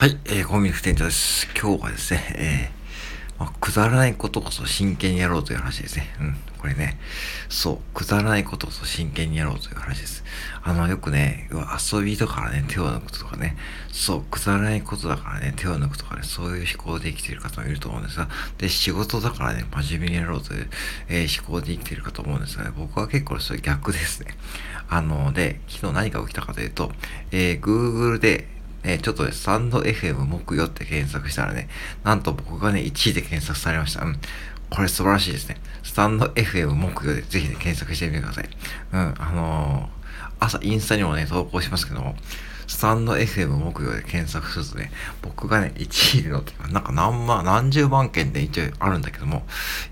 はい、えー、コンビニ店長です。今日はですね、えー、まあ、くだらないことこそ真剣にやろうという話ですね。うん、これね、そう、くだらないことこそ真剣にやろうという話です。あの、よくね、遊びとからね、手を抜くとかね、そう、くだらないことだからね、手を抜くとかね、そういう思考で生きている方もいると思うんですが、で、仕事だからね、真面目にやろうという、えー、思考で生きているかと思うんですがね、僕は結構それ逆ですね。あの、で、昨日何が起きたかというと、えー、Google で、えちょっとね、スタンド FM 木曜って検索したらね、なんと僕がね、1位で検索されました。うん。これ素晴らしいですね。スタンド FM 木曜でぜひね、検索してみてください。うん。あのー、朝インスタにもね、投稿しますけども、スタンド FM 木曜で検索するとね、僕がね、1位で載ってなんか何万、何十万件で一応あるんだけども、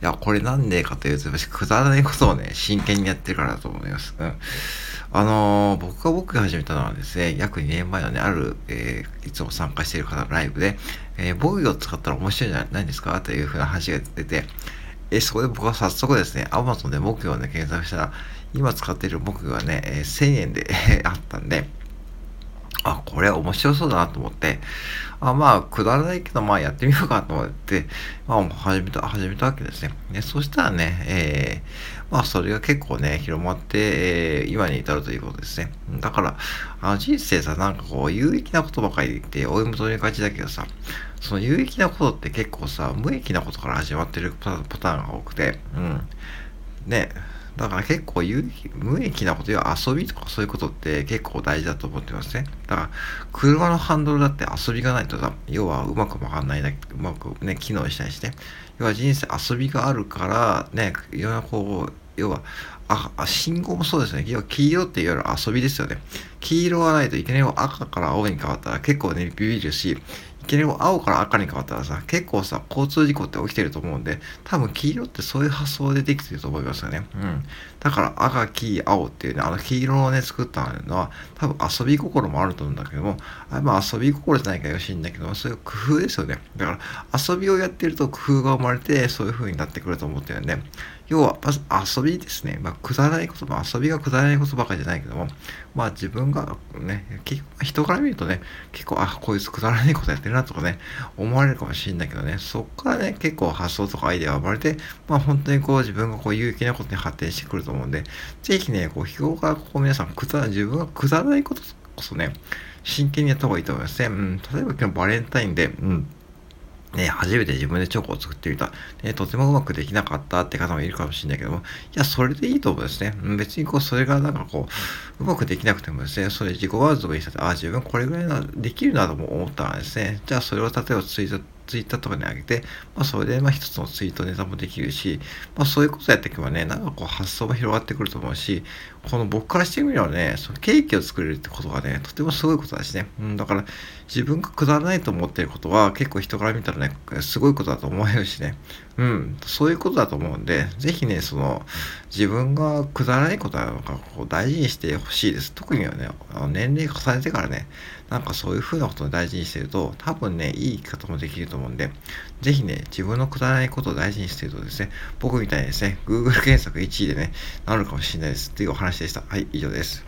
いや、これなんでかというと、私くだらないことをね、真剣にやってるからだと思います。うん。あのー、僕が僕が始めたのはですね、約2年前のね、ある、えー、いつも参加している方のライブで、えー、防御を使ったら面白いんじゃないですか？というふうな話が出て、えそこで僕は早速ですね、アマゾンで木魚をね、検索したら、今使っている木魚はね、え1000円で あったんで、あ、これ面白そうだなと思って、あまあ、くだらないけど、まあやってみようかと思って、まあ始めた、始めたわけですね。ねそしたらね、えー、まあそれが結構ね、広まって、えー、今に至るということですね。だから、あの人生さ、なんかこう、有益なことばかり言って追い求めがちだけどさ、その有益なことって結構さ、無益なことから始まってるパターンが多くて、うん。ね、だから結構有無益なことや遊びとかそういうことって結構大事だと思ってますね。だから車のハンドルだって遊びがないとさ、要はうまく曲がんないだ、うまくね、機能したりして。要は人生遊びがあるからね、いろんなこう、要は、あ、信号もそうですね。要は黄色っていわゆる遊びですよね。黄色がないといきなり赤から青に変わったら結構ね、ビビるし、きなり青から赤に変わったらさ、結構さ、交通事故って起きてると思うんで、多分黄色ってそういう発想でできてると思いますよね。うん。だから赤、黄、青っていうね、あの黄色をね、作ったのは、多分遊び心もあると思うんだけども、あまあ遊び心じゃないかよしいんだけども、そういう工夫ですよね。だから遊びをやってると工夫が生まれて、そういう風になってくると思ってるんで、要は、まず遊びですね。まあ、くだらないこと、まあ、遊びがくだらないことばかりじゃないけども、まあ、自分がね、人から見るとね、結構、あ、こいつくだらないことやってるなとかね、思われるかもしれないけどね、そっからね、結構発想とかアイデアが生まれて、まあ、本当にこう、自分がこう、有益なことに発展してくると思うんで、ぜひね、こう、日頃からこう、皆さん、くだ自分がくだらないことこそね、真剣にやった方がいいと思いますね。うん、例えば今日バレンタインで、うん、ね、初めて自分でチョコを作ってみた。ね、とてもうまくできなかったって方もいるかもしれないけども、いや、それでいいと思うんですね。別にこう、それがなんかこう、うまくできなくてもですね、それ自己ワードとか言ってあ、自分これぐらいなできるなと思ったらですね、じゃあそれを例えばツイートツイッターとかに上げて、まあ、それで、まあ、一つのツイートネタもできるし、まあ、そういうことやっていけばね、なんかこう、発想が広がってくると思うし、この僕からしてみればね、そのケーキを作れるってことがね、とてもすごいことだしね。うん、だから、自分がくだらないと思ってることは、結構人から見たらね、すごいことだと思えるしね。うん、そういうことだと思うんで、ぜひね、その、自分がくだらないことなのか、こう大事にしてほしいです。特にはね、あの年齢重ねてからね、なんかそういう風なことを大事にしてると、多分ね、いい生き方もできると思うんで、ぜひね、自分のくだらないことを大事にしてるとですね、僕みたいにですね、Google 検索1位でね、なるかもしれないです。っていうお話でした。はい、以上です。